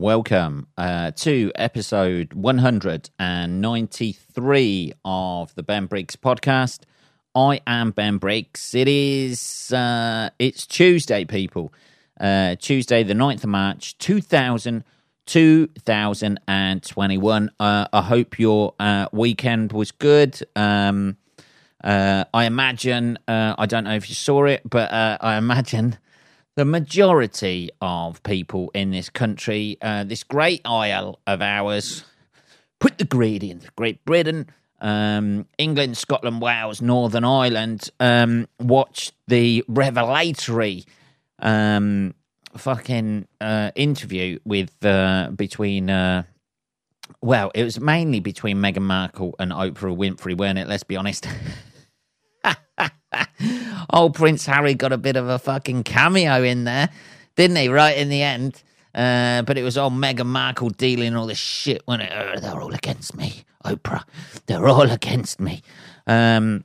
Welcome uh, to episode 193 of the Ben Briggs podcast. I am Ben Briggs. It is uh, it's Tuesday, people. Uh, Tuesday, the 9th of March, 2000, 2021. Uh, I hope your uh, weekend was good. Um, uh, I imagine, I don't know if you saw it, but I imagine the majority of people in this country, uh, this great isle of ours, put the gradient, Great Britain, um, England, Scotland, Wales, Northern Ireland, um, watched the revelatory um, fucking uh, interview with uh, between. Uh, well, it was mainly between Meghan Markle and Oprah Winfrey, weren't it? Let's be honest. Old Prince Harry got a bit of a fucking cameo in there, didn't he? Right in the end. Uh, but it was all Meghan Markle dealing all this shit when it, uh, they're all against me. Oprah, they're all against me. Um,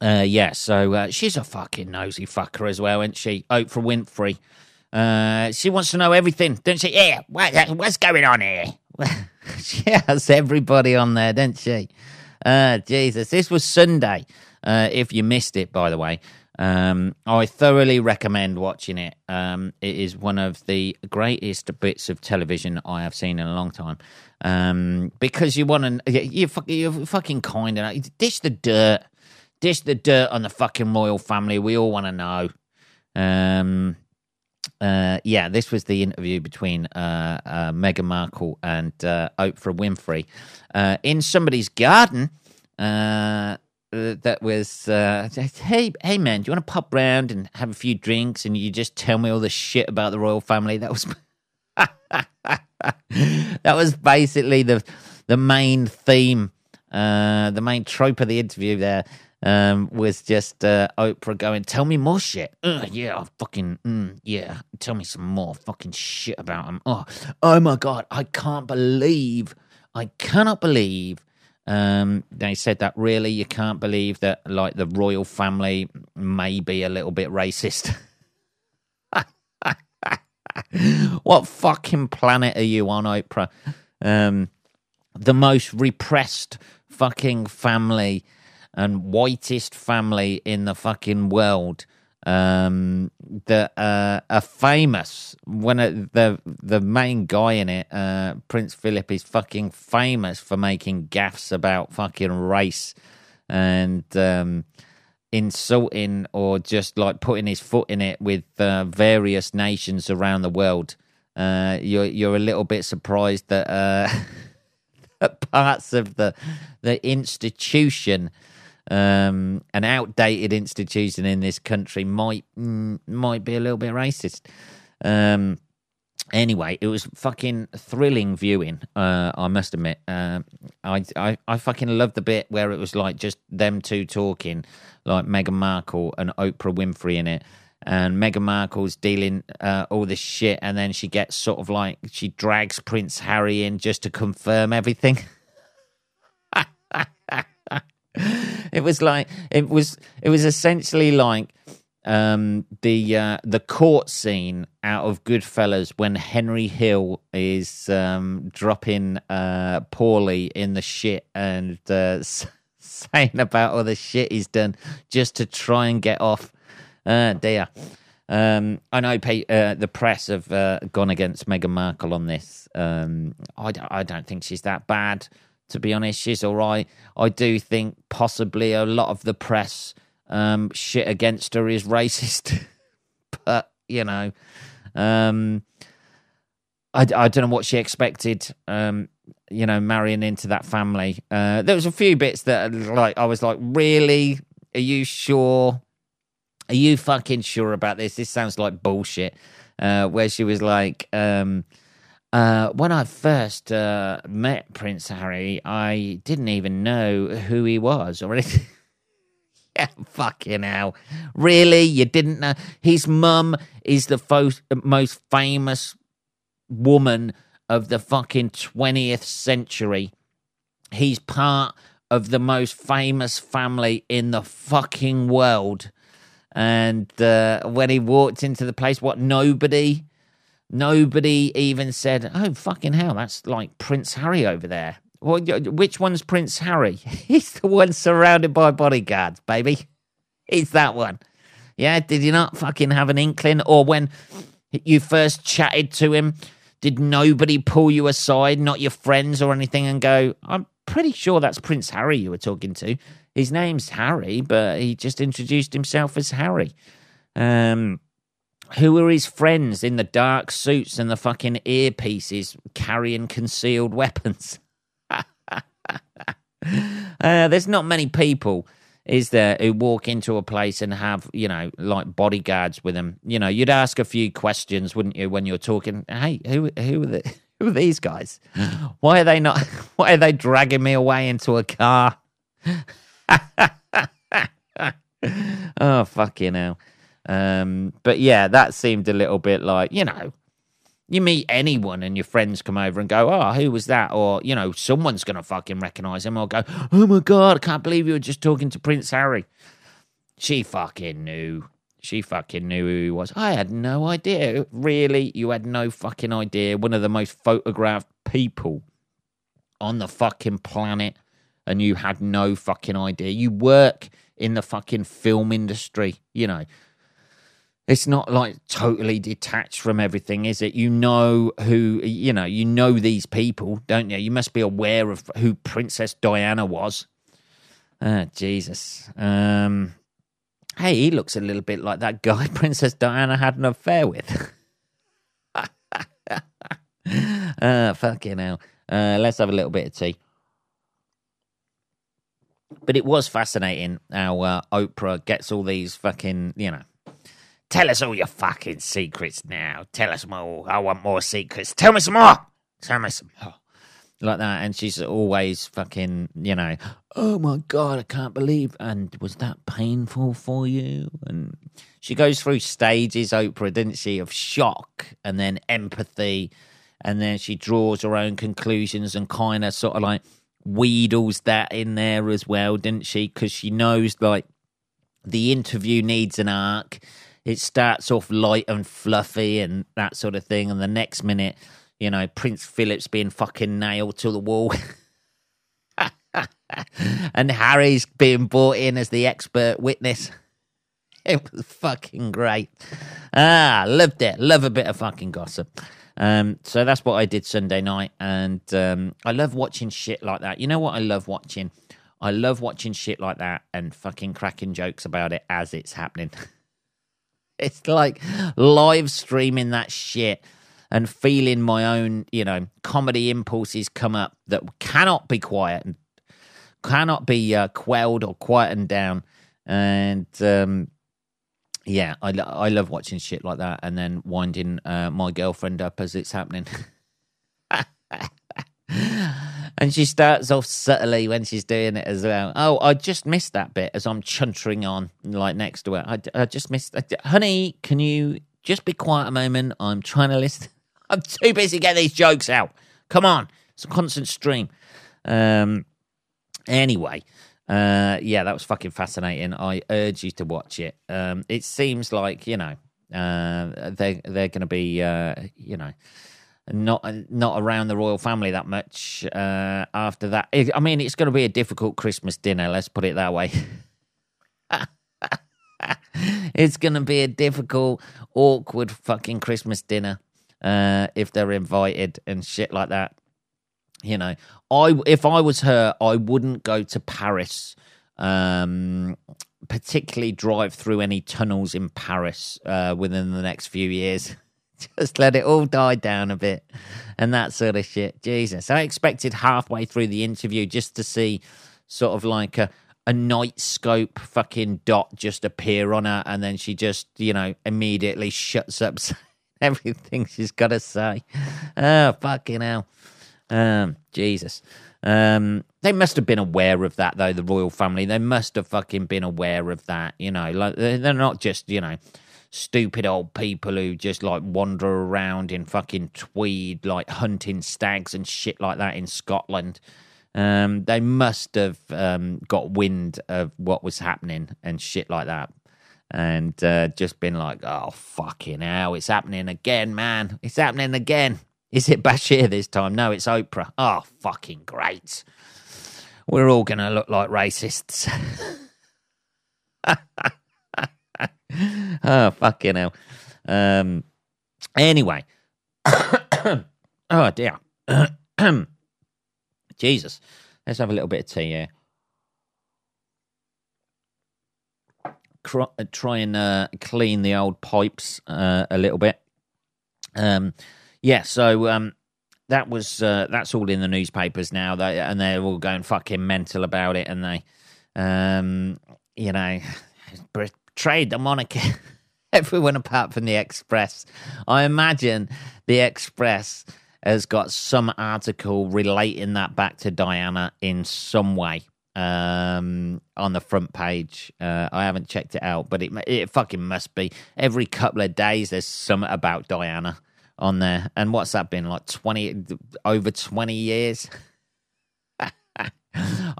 uh, yeah, so uh, she's a fucking nosy fucker as well, isn't she? Oprah Winfrey. Uh, she wants to know everything, doesn't she? Yeah, what, what's going on here? she has everybody on there, doesn't she? Uh, Jesus, this was Sunday. If you missed it, by the way, um, I thoroughly recommend watching it. Um, it is one of the greatest bits of television I have seen in a long time. Um, because you want to, you, you're fucking kind of dish the dirt, dish the dirt on the fucking royal family. We all want to know. Um, uh, yeah, this was the interview between uh, uh, Meghan Markle and uh, Oprah Winfrey uh, in somebody's garden. Uh, that was uh, hey hey man, do you want to pop round and have a few drinks and you just tell me all the shit about the royal family? That was that was basically the the main theme, uh, the main trope of the interview. There um, was just uh, Oprah going, "Tell me more shit." yeah, fucking mm, yeah. Tell me some more fucking shit about him. Oh, oh my god, I can't believe, I cannot believe um, they said that really you can't believe that like the royal family may be a little bit racist. what fucking planet are you on, Oprah? Um, the most repressed fucking family and whitest family in the fucking world um, that uh, are famous. When the the main guy in it, uh, Prince Philip, is fucking famous for making gaffs about fucking race and um, insulting or just like putting his foot in it with uh, various nations around the world. Uh, you're you're a little bit surprised that, uh, parts of the the institution um, an outdated institution in this country might mm, might be a little bit racist. Um, anyway, it was fucking thrilling viewing. Uh, I must admit, uh, I, I I fucking loved the bit where it was like just them two talking, like Meghan Markle and Oprah Winfrey in it. And Meghan Markle's dealing uh, all this shit, and then she gets sort of like she drags Prince Harry in just to confirm everything. it was like it was it was essentially like um, the uh, the court scene out of Goodfellas when Henry Hill is um, dropping uh, Paulie in the shit and uh, saying about all the shit he's done just to try and get off. Uh, dear. Um, I know uh, the press have uh, gone against Meghan Markle on this. Um, I, I don't think she's that bad to be honest. She's all right. I do think possibly a lot of the press um, shit against her is racist, but you know, um, I, I don't know what she expected. Um, you know, marrying into that family. Uh, there was a few bits that like I was like, really? Are you sure? Are you fucking sure about this? This sounds like bullshit. Uh, where she was like, um, uh, when I first uh, met Prince Harry, I didn't even know who he was or anything. yeah, fucking hell. Really? You didn't know? His mum is the fo- most famous woman of the fucking 20th century. He's part of the most famous family in the fucking world. And uh, when he walked into the place, what, nobody Nobody even said, "Oh fucking hell, that's like Prince Harry over there." Well, which one's Prince Harry? He's the one surrounded by bodyguards, baby. He's that one. Yeah, did you not fucking have an inkling? Or when you first chatted to him, did nobody pull you aside, not your friends or anything, and go, I'm pretty sure that's Prince Harry you were talking to. His name's Harry, but he just introduced himself as Harry. Um, who are his friends in the dark suits and the fucking earpieces carrying concealed weapons? uh, there's not many people, is there, who walk into a place and have, you know, like bodyguards with them. You know, you'd ask a few questions, wouldn't you, when you're talking, hey, who, who are the. Who are these guys? Why are they not? Why are they dragging me away into a car? oh fucking hell! Um, but yeah, that seemed a little bit like, you know, you meet anyone and your friends come over and go, oh, who was that? Or, you know, someone's going to fucking recognize him or go, oh my God, I can't believe you were just talking to Prince Harry. She fucking knew. She fucking knew who he was. I had no idea. Really? You had no fucking idea. One of the most photographed people on the fucking planet and you had no fucking idea. You work in the fucking film industry, you know it's not like totally detached from everything, is it? You know who, you know, you know these people, don't you? You must be aware of who Princess Diana was. Ah, Jesus. Um, hey, he looks a little bit like that guy Princess Diana had an affair with. ah, fucking hell. Uh, let's have a little bit of tea. But it was fascinating how uh, Oprah gets all these fucking, you know, Tell us all your fucking secrets now. Tell us more. I want more secrets. Tell me some more. Tell me some more. Like that. And she's always fucking, you know, oh my God, I can't believe. And was that painful for you? And she goes through stages, Oprah, didn't she, of shock and then empathy. And then she draws her own conclusions and kind of sort of like wheedles that in there as well, didn't she? Because she knows like the interview needs an arc it starts off light and fluffy and that sort of thing, and the next minute, you know, Prince Philip's being fucking nailed to the wall. and Harry's being brought in as the expert witness. It was fucking great. Ah, loved it. Love a bit of fucking gossip. Um, so that's what I did Sunday night, and um, I love watching shit like that. You know what I love watching? I love watching shit like that and fucking cracking jokes about it as it's happening. it's like live streaming that shit and feeling my own, you know, comedy impulses come up that cannot be quiet and cannot be uh, quelled or quietened down. And um, yeah, I, I love watching shit like that and then winding uh, my girlfriend up as it's happening. and she starts off subtly when she's doing it as well. Oh, I just missed that bit as I'm chuntering on, like next to her. I, I just missed. honey, can you just be quiet a moment? I'm trying to listen. I'm too busy getting these jokes out. Come on, it's a constant stream. Um. Anyway, uh, yeah, that was fucking fascinating. I urge you to watch it. Um, it seems like you know, uh, they they're going to be, uh, you know not not around the royal family that much uh, after that. I mean, it's going to be a difficult Christmas dinner. Let's put it that way. it's going to be a difficult, awkward fucking Christmas dinner uh, if they're invited and shit like that. You know, I if I was her, I wouldn't go to Paris. Um, particularly drive through any tunnels in Paris uh, within the next few years. just let it all die down a bit and that sort of shit. Jesus. I expected halfway through the interview just to see sort of like a, a night scope fucking dot just appear on her and then she just, you know, immediately shuts up everything she's got to say. Oh, fucking hell. Um, Jesus. Um, they must have been aware of that, though, the royal family. They must have fucking been aware of that, you know. Like, they're not just, you know stupid old people who just like wander around in fucking tweed, like hunting stags and shit like that in Scotland. Um, they must have um, got wind of what was happening and shit like that. and uh, just been like, oh, fucking hell, it's happening again, man. It's happening again. Is it Bashir this time? No, it's Oprah. Oh, fucking great. We're all going to look like racists. oh, fucking hell. Um, anyway. oh, dear. Jesus. Let's have a little bit of tea here. try and uh, clean the old pipes uh, a little bit. Um, yeah, so um, that was uh, that's all in the newspapers now, they, and they're all going fucking mental about it, and they, um, you know, betrayed the monarchy. Everyone apart from the Express. I imagine the Express has got some article relating that back to Diana in some way um, on the front page. Uh, I haven't checked it out, but it it fucking must be. Every couple of days, there's something about Diana on there. And what's that been like twenty over twenty years?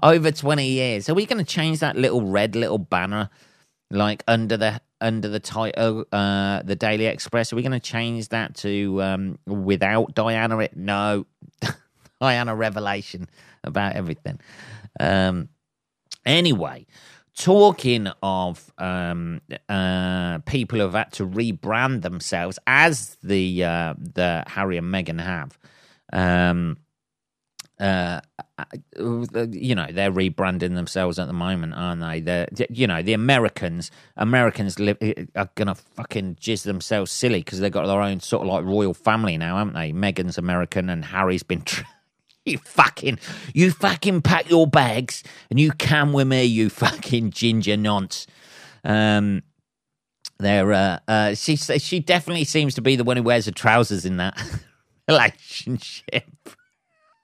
over twenty years. Are we going to change that little red little banner like under the under the title, uh, the Daily Express? Are we going to change that to um, without Diana? It no, Diana revelation about everything. Um, anyway, talking of um, uh, people who have had to rebrand themselves as the uh, the Harry and Meghan have. Um, uh, you know they're rebranding themselves at the moment, aren't they? They're, you know, the Americans, Americans live, are gonna fucking jizz themselves silly because they've got their own sort of like royal family now, haven't they? Meghan's American and Harry's been. Tra- you fucking, you fucking pack your bags and you come with me, you fucking ginger nonce. Um, there, uh, uh, she she definitely seems to be the one who wears the trousers in that relationship.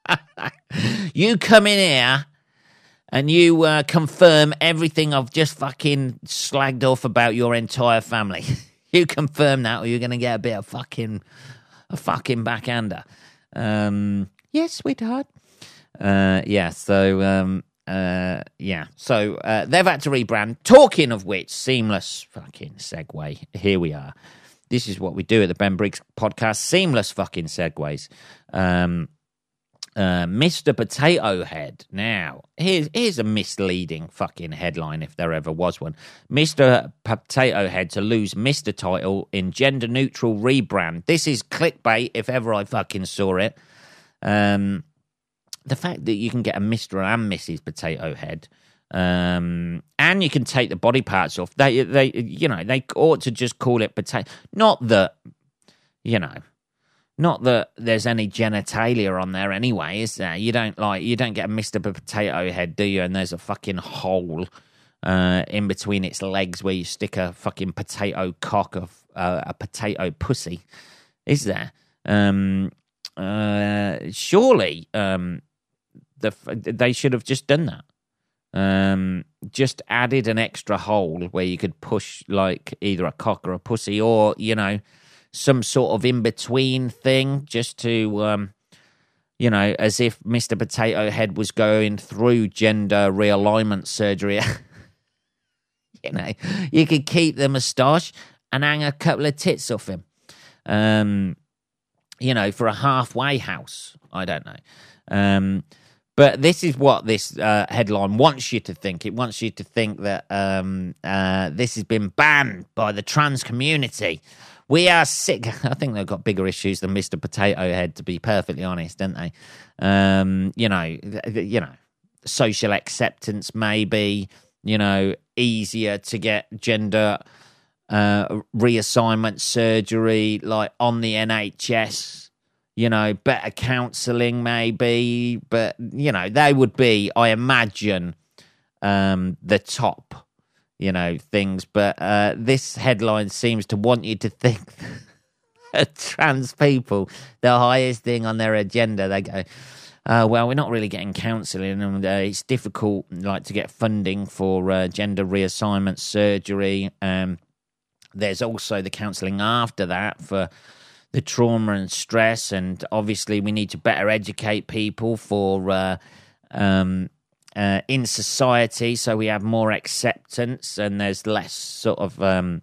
you come in here and you uh, confirm everything I've just fucking slagged off about your entire family. you confirm that, or you're going to get a bit of fucking a fucking backhander. Um, yes, sweetheart. Uh, yeah, so um, uh, yeah, so uh, they've had to rebrand. Talking of which, seamless fucking segue. Here we are. This is what we do at the Ben Briggs podcast. Seamless fucking segues. Um, uh, Mr. Potato Head. Now, here's here's a misleading fucking headline if there ever was one. Mr. Potato Head to lose Mr. title in gender neutral rebrand. This is clickbait if ever I fucking saw it. Um, the fact that you can get a Mister and Mrs. Potato Head, um, and you can take the body parts off. They, they, you know, they ought to just call it potato. Not that, you know, not that there's any genitalia on there anyway, is there? You don't like, you don't get a Mister Potato Head, do you? And there's a fucking hole uh, in between its legs where you stick a fucking potato cock of uh, a potato pussy, is there? Um, uh, surely um, the they should have just done that. Um, just added an extra hole where you could push like either a cock or a pussy, or you know, some sort of in between thing, just to um, you know, as if Mister Potato Head was going through gender realignment surgery. you know, you could keep the moustache and hang a couple of tits off him. Um, you know, for a halfway house. I don't know. Um, but this is what this uh, headline wants you to think. It wants you to think that um, uh, this has been banned by the trans community. We are sick. I think they've got bigger issues than Mr. Potato Head, to be perfectly honest, don't they? Um, you know, you know, social acceptance maybe. You know, easier to get gender uh, reassignment surgery, like on the NHS, you know, better counselling maybe, but you know, they would be, I imagine, um, the top, you know, things. But uh, this headline seems to want you to think trans people, the highest thing on their agenda, they go. Uh, well, we're not really getting counselling, and uh, it's difficult, like to get funding for uh, gender reassignment surgery. Um, there's also the counselling after that for the trauma and stress, and obviously we need to better educate people for uh, um, uh, in society, so we have more acceptance and there's less sort of um,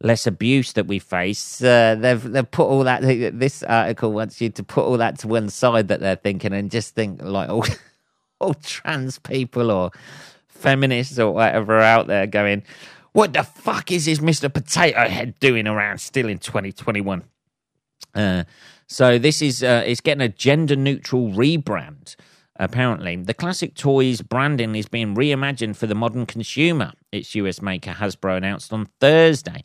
less abuse that we face. Uh, they've they've put all that. This article wants you to put all that to one side that they're thinking and just think like all all trans people or feminists or whatever out there going, what the fuck is this Mister Potato Head doing around still in 2021? Uh, so this is uh, it's getting a gender neutral rebrand. Apparently, the classic toys branding is being reimagined for the modern consumer. Its US maker Hasbro announced on Thursday.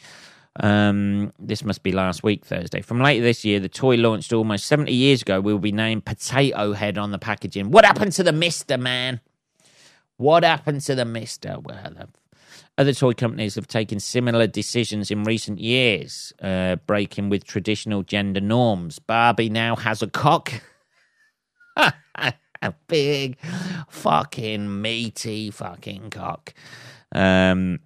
Um, this must be last week, Thursday. From later this year, the toy launched almost 70 years ago will be named Potato Head on the packaging. What happened to the Mister Man? What happened to the Mister? Well, the other toy companies have taken similar decisions in recent years, uh, breaking with traditional gender norms. Barbie now has a cock. a big fucking meaty fucking cock. Um,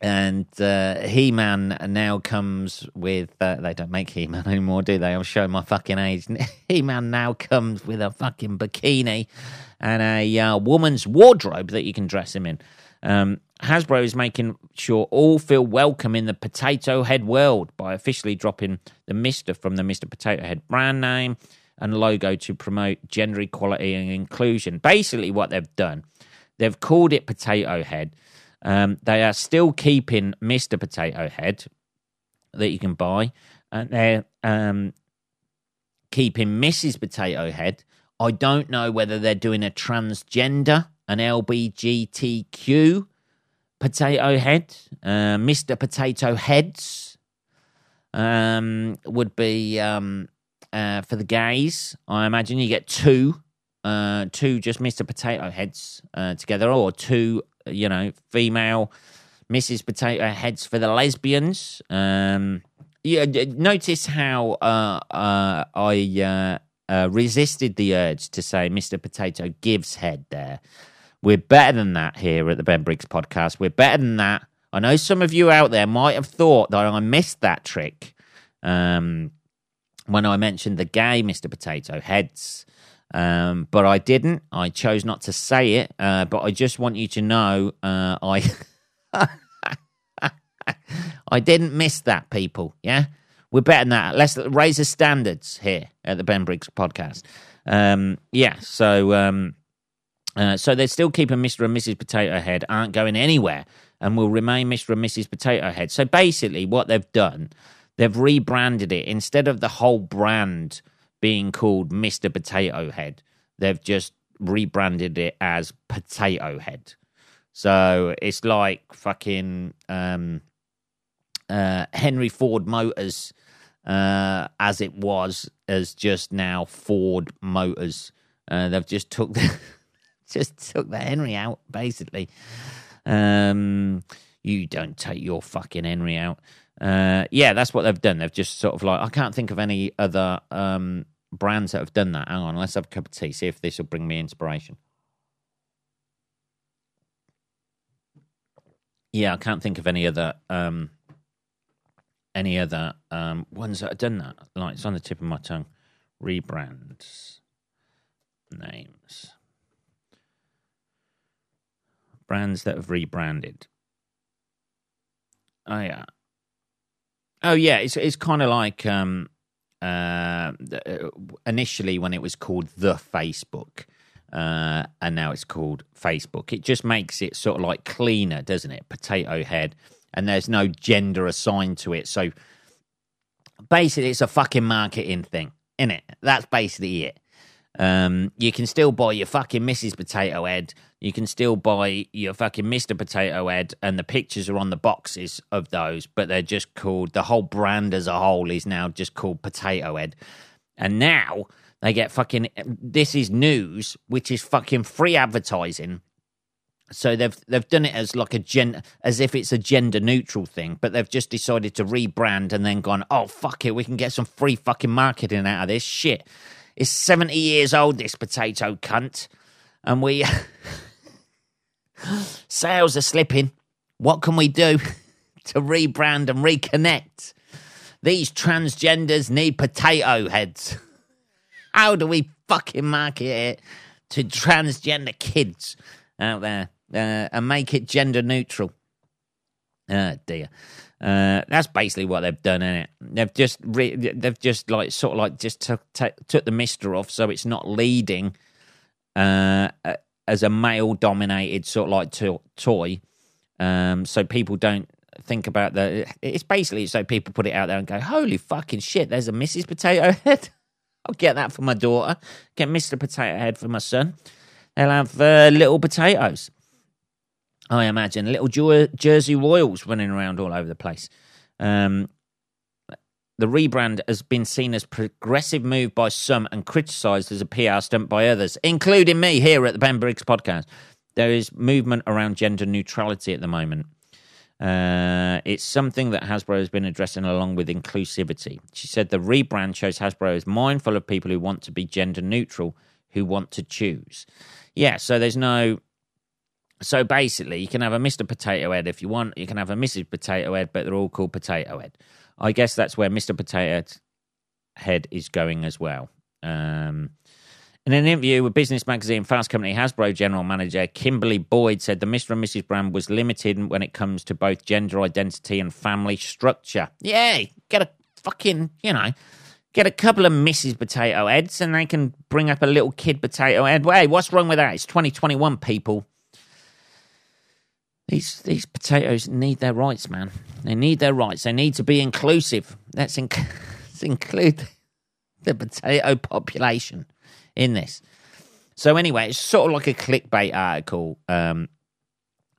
and uh, He Man now comes with. Uh, they don't make He Man anymore, do they? I'm showing my fucking age. He Man now comes with a fucking bikini and a uh, woman's wardrobe that you can dress him in. Um, Hasbro is making sure all feel welcome in the Potato Head world by officially dropping the Mister from the Mister Potato Head brand name and logo to promote gender equality and inclusion. Basically, what they've done, they've called it Potato Head. Um, they are still keeping Mr. Potato Head that you can buy, and they're um, keeping Mrs. Potato Head. I don't know whether they're doing a transgender, an LBGTQ potato head, uh, Mr. Potato Heads um, would be um, uh, for the gays. I imagine you get two, uh, two just Mr. Potato Heads uh, together, or two, you know, female Mrs. Potato Heads for the lesbians. Um, yeah, notice how uh, uh, I uh, resisted the urge to say Mr. Potato gives head there. We're better than that here at the Ben Briggs podcast. We're better than that. I know some of you out there might have thought that I missed that trick. Um, when I mentioned the gay Mr. Potato Heads. Um, but I didn't. I chose not to say it. Uh, but I just want you to know uh, I I didn't miss that, people. Yeah, we're better than that. Let's raise the standards here at the Ben Briggs podcast. Um, yeah, so um, uh, so they're still keeping Mr. and Mrs. Potato Head, aren't going anywhere, and will remain Mr. and Mrs. Potato Head. So basically, what they've done They've rebranded it instead of the whole brand being called Mr. Potato Head. They've just rebranded it as Potato Head. So it's like fucking um, uh, Henry Ford Motors, uh, as it was, as just now Ford Motors. Uh, they've just took the just took the Henry out, basically. Um, you don't take your fucking Henry out uh, yeah, that's what they've done. They've just sort of like I can't think of any other um, brands that have done that. Hang on, let's have a cup of tea. See if this will bring me inspiration. Yeah, I can't think of any other um, any other um, ones that have done that. Like it's on the tip of my tongue. Rebrands names brands that have rebranded. Oh yeah, Oh yeah, it's it's kind of like um, uh, initially when it was called the Facebook, uh, and now it's called Facebook. It just makes it sort of like cleaner, doesn't it? Potato head, and there's no gender assigned to it. So basically, it's a fucking marketing thing, isn't it? That's basically it. Um, you can still buy your fucking Mrs. Potato Head. You can still buy your fucking Mr. Potato Head, and the pictures are on the boxes of those, but they're just called the whole brand as a whole is now just called Potato Head. And now they get fucking this is news, which is fucking free advertising. So they've they've done it as like a gen as if it's a gender neutral thing, but they've just decided to rebrand and then gone, oh fuck it, we can get some free fucking marketing out of this shit is 70 years old, this potato cunt. And we. sales are slipping. What can we do to rebrand and reconnect? These transgenders need potato heads. How do we fucking market it to transgender kids out there uh, and make it gender neutral. Ah, dear. Uh, that's basically what they've done in it. They've just re- they've just like sort of like just took t- took the mister off, so it's not leading uh, as a male dominated sort of like to- toy. Um, so people don't think about the. It's basically so people put it out there and go, "Holy fucking shit! There's a Mrs. Potato Head." I'll get that for my daughter. Get Mister Potato Head for my son. They'll have uh, little potatoes. I imagine little Jersey Royals running around all over the place. Um, the rebrand has been seen as a progressive move by some and criticised as a PR stunt by others, including me here at the Ben Briggs podcast. There is movement around gender neutrality at the moment. Uh, it's something that Hasbro has been addressing along with inclusivity. She said the rebrand shows Hasbro is mindful of people who want to be gender neutral, who want to choose. Yeah, so there's no so basically, you can have a Mr. Potato Head if you want. You can have a Mrs. Potato Head, but they're all called Potato Head. I guess that's where Mr. Potato Head is going as well. Um, in an interview with Business Magazine, Fast Company Hasbro general manager Kimberly Boyd said the Mr. and Mrs. brand was limited when it comes to both gender identity and family structure. Yay! Get a fucking, you know, get a couple of Mrs. Potato Heads and they can bring up a little kid potato head. Hey, what's wrong with that? It's 2021, people. These these potatoes need their rights, man. They need their rights. They need to be inclusive. Let's, let's include the potato population in this. So anyway, it's sort of like a clickbait article, um,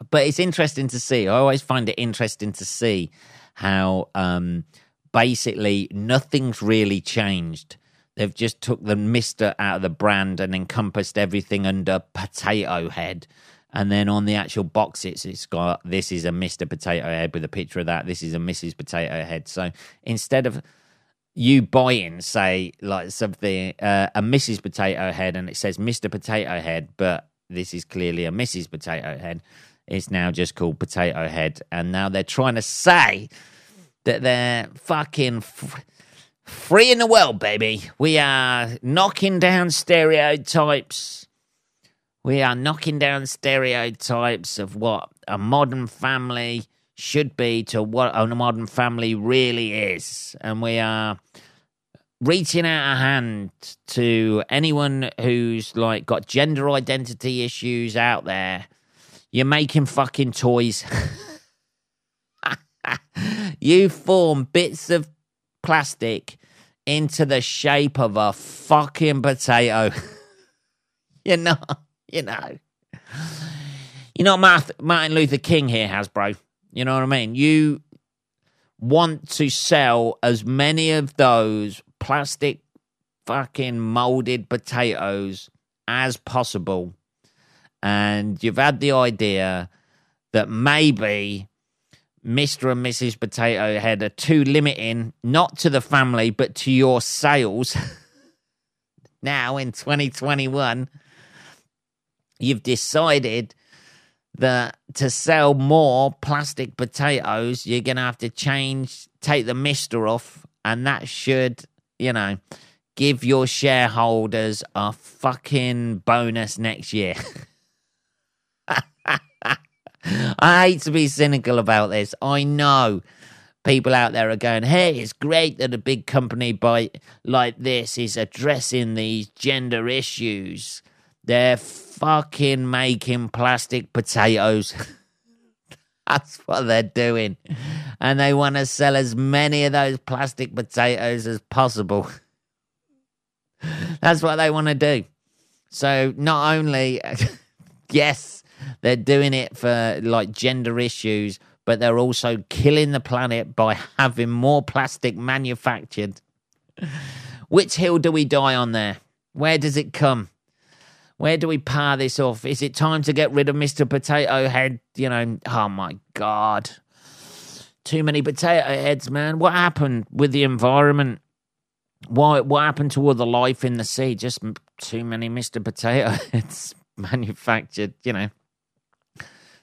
but it's interesting to see. I always find it interesting to see how um, basically nothing's really changed. They've just took the Mister out of the brand and encompassed everything under Potato Head and then on the actual box it's it's got this is a Mr. Potato Head with a picture of that. This is a Mrs. Potato Head. So instead of you buying, say, like something uh, a Mrs. Potato Head and it says Mr. Potato Head, but this is clearly a Mrs. Potato Head. It's now just called Potato Head, and now they're trying to say that they're fucking. F- free in the world, baby. We are knocking down stereotypes we are knocking down stereotypes of what a modern family should be to what a modern family really is. And we are reaching out a hand to anyone who's like got gender identity issues out there. You're making fucking toys. you form bits of plastic into the shape of a fucking potato. You're not you know. You know, Martin Luther King here, Hasbro. You know what I mean? You want to sell as many of those plastic fucking molded potatoes as possible. And you've had the idea that maybe Mr. and Mrs. Potato Head are too limiting, not to the family, but to your sales now in 2021 you've decided that to sell more plastic potatoes, you're going to have to change, take the mister off, and that should, you know, give your shareholders a fucking bonus next year. I hate to be cynical about this. I know people out there are going, hey, it's great that a big company by, like this is addressing these gender issues. They're fucking making plastic potatoes. That's what they're doing. And they want to sell as many of those plastic potatoes as possible. That's what they want to do. So not only, yes, they're doing it for like gender issues, but they're also killing the planet by having more plastic manufactured. Which hill do we die on there? Where does it come? Where do we par this off? Is it time to get rid of Mr. Potato Head? You know, oh my God. Too many potato heads, man. What happened with the environment? Why, what happened to all the life in the sea? Just too many Mr. Potato Heads manufactured, you know.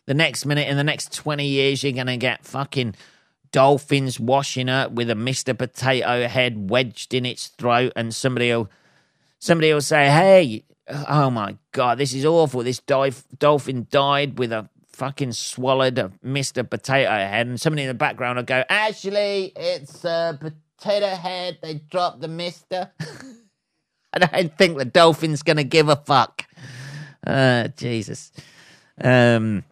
The next minute, in the next 20 years, you're going to get fucking dolphins washing up with a Mr. Potato Head wedged in its throat, and somebody will, somebody will say, hey, oh my god, this is awful. This dive, dolphin died with a fucking swallowed a Mr. Potato Head, and somebody in the background will go, Actually, it's a potato head. They dropped the Mister. I don't think the dolphin's gonna give a fuck. Uh, Jesus. Um.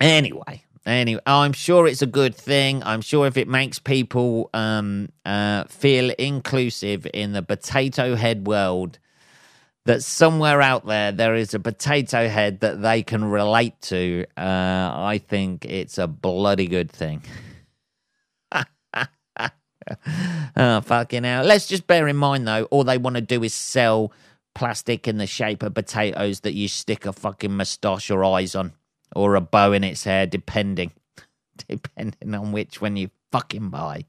Anyway, anyway, I'm sure it's a good thing. I'm sure if it makes people um uh feel inclusive in the potato head world that somewhere out there there is a potato head that they can relate to, uh, I think it's a bloody good thing. oh, fucking hell. Let's just bear in mind, though, all they want to do is sell plastic in the shape of potatoes that you stick a fucking moustache or eyes on, or a bow in its hair, depending. depending on which one you fucking buy.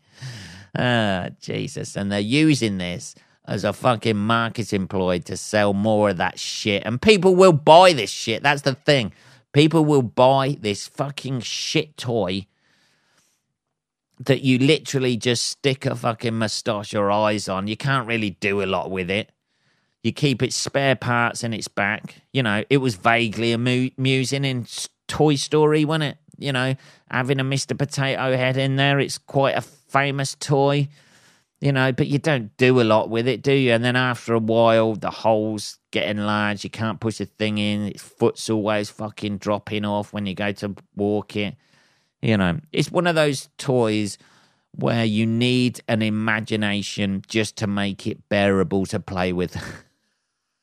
Ah, Jesus. And they're using this as a fucking marketing ploy to sell more of that shit. And people will buy this shit. That's the thing. People will buy this fucking shit toy that you literally just stick a fucking moustache or eyes on. You can't really do a lot with it. You keep its spare parts in its back. You know, it was vaguely amusing in Toy Story, wasn't it? You know, having a Mr. Potato Head in there. It's quite a famous toy you know, but you don't do a lot with it, do you? And then after a while, the holes get enlarged. You can't push the thing in. Its foot's always fucking dropping off when you go to walk it. You know, it's one of those toys where you need an imagination just to make it bearable to play with.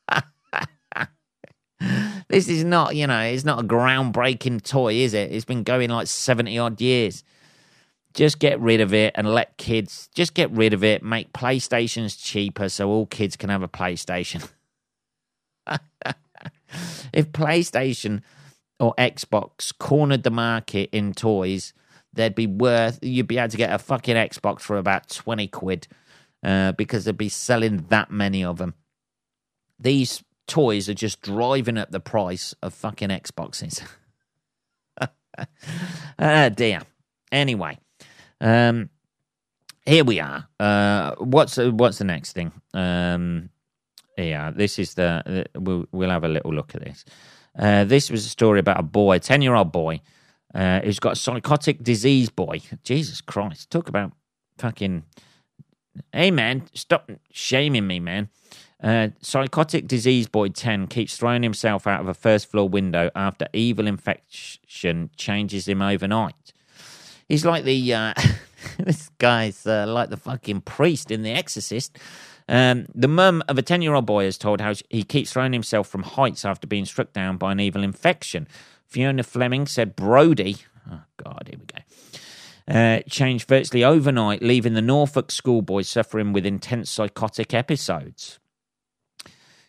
this is not, you know, it's not a groundbreaking toy, is it? It's been going like 70 odd years. Just get rid of it and let kids just get rid of it. Make PlayStations cheaper so all kids can have a PlayStation. if PlayStation or Xbox cornered the market in toys, they'd be worth. You'd be able to get a fucking Xbox for about twenty quid uh, because they'd be selling that many of them. These toys are just driving up the price of fucking Xboxes. ah, dear. Anyway, um, here we are. Uh, what's what's the next thing? Um, yeah, this is the. We'll we'll have a little look at this. Uh, this was a story about a boy, a ten year old boy, uh, who's got psychotic disease. Boy, Jesus Christ! Talk about fucking. Hey man, stop shaming me, man. Uh, psychotic disease boy 10 keeps throwing himself out of a first floor window after evil infection changes him overnight. He's like the uh, this guy's uh, like the fucking priest in The Exorcist. Um, the mum of a 10 year old boy has told how he keeps throwing himself from heights after being struck down by an evil infection. Fiona Fleming said Brody, oh God, here we go, uh, changed virtually overnight, leaving the Norfolk schoolboy suffering with intense psychotic episodes.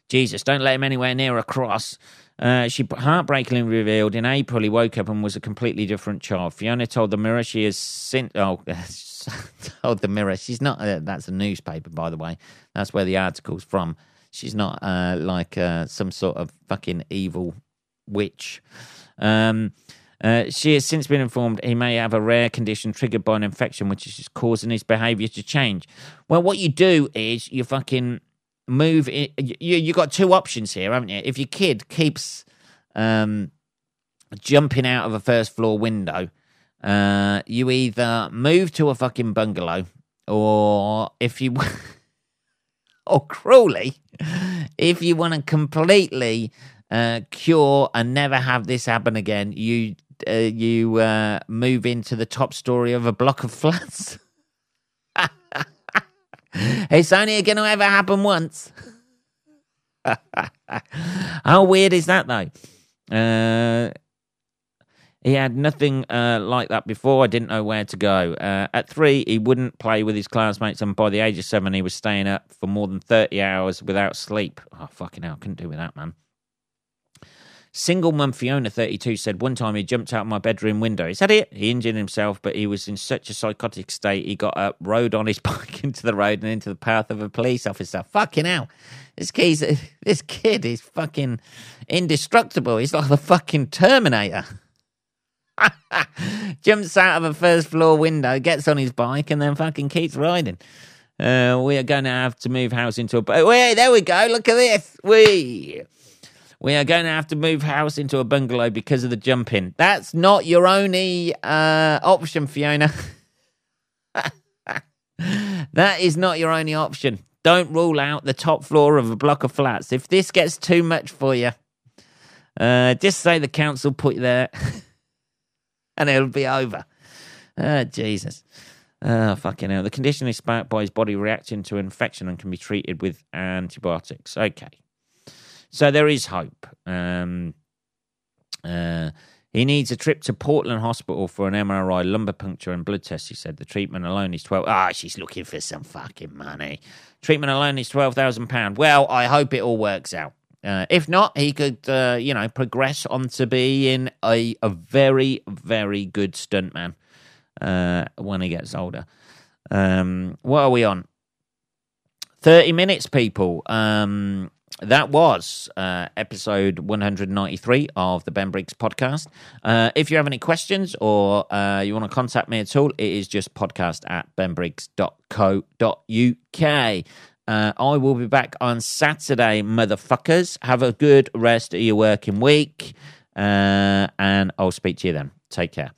Jesus, don't let him anywhere near a cross. Uh, she heartbreakingly revealed in April he woke up and was a completely different child. Fiona told the Mirror she has since. Oh, told the Mirror she's not. Uh, that's a newspaper, by the way. That's where the article's from. She's not uh, like uh, some sort of fucking evil witch. Um, uh, she has since been informed he may have a rare condition triggered by an infection, which is causing his behaviour to change. Well, what you do is you fucking move in, you you got two options here, haven't you? If your kid keeps um, jumping out of a first floor window, uh, you either move to a fucking bungalow, or if you or cruelly, if you want to completely uh, cure and never have this happen again, you uh, you uh, move into the top story of a block of flats. it's only going to ever happen once. How weird is that, though? Uh, he had nothing uh, like that before. I didn't know where to go. Uh, at three, he wouldn't play with his classmates, and by the age of seven, he was staying up for more than 30 hours without sleep. Oh, fucking hell, couldn't do with that, man. Single mum Fiona, 32, said one time he jumped out my bedroom window. Is that it. He injured himself, but he was in such a psychotic state he got up, rode on his bike into the road and into the path of a police officer. Fucking hell. This this kid is fucking indestructible. He's like the fucking Terminator. Jumps out of a first floor window, gets on his bike, and then fucking keeps riding. Uh, we are going to have to move house into a. Wait, there we go. Look at this. We. We are going to have to move house into a bungalow because of the jumping. That's not your only uh, option, Fiona. that is not your only option. Don't rule out the top floor of a block of flats. If this gets too much for you, uh, just say the council put you there and it'll be over. Oh, Jesus. Oh, fucking hell. The condition is sparked by his body reacting to infection and can be treated with antibiotics. Okay. So there is hope. Um, uh, he needs a trip to Portland Hospital for an MRI, lumbar puncture, and blood test. He said the treatment alone is twelve. Ah, she's looking for some fucking money. Treatment alone is twelve thousand pound. Well, I hope it all works out. Uh, if not, he could, uh, you know, progress on to being a, a very, very good stuntman uh, when he gets older. Um, what are we on? 30 minutes, people. Um, that was uh, episode 193 of the Ben Briggs podcast. Uh, if you have any questions or uh, you want to contact me at all, it is just podcast at benbriggs.co.uk. Uh, I will be back on Saturday, motherfuckers. Have a good rest of your working week, uh, and I'll speak to you then. Take care.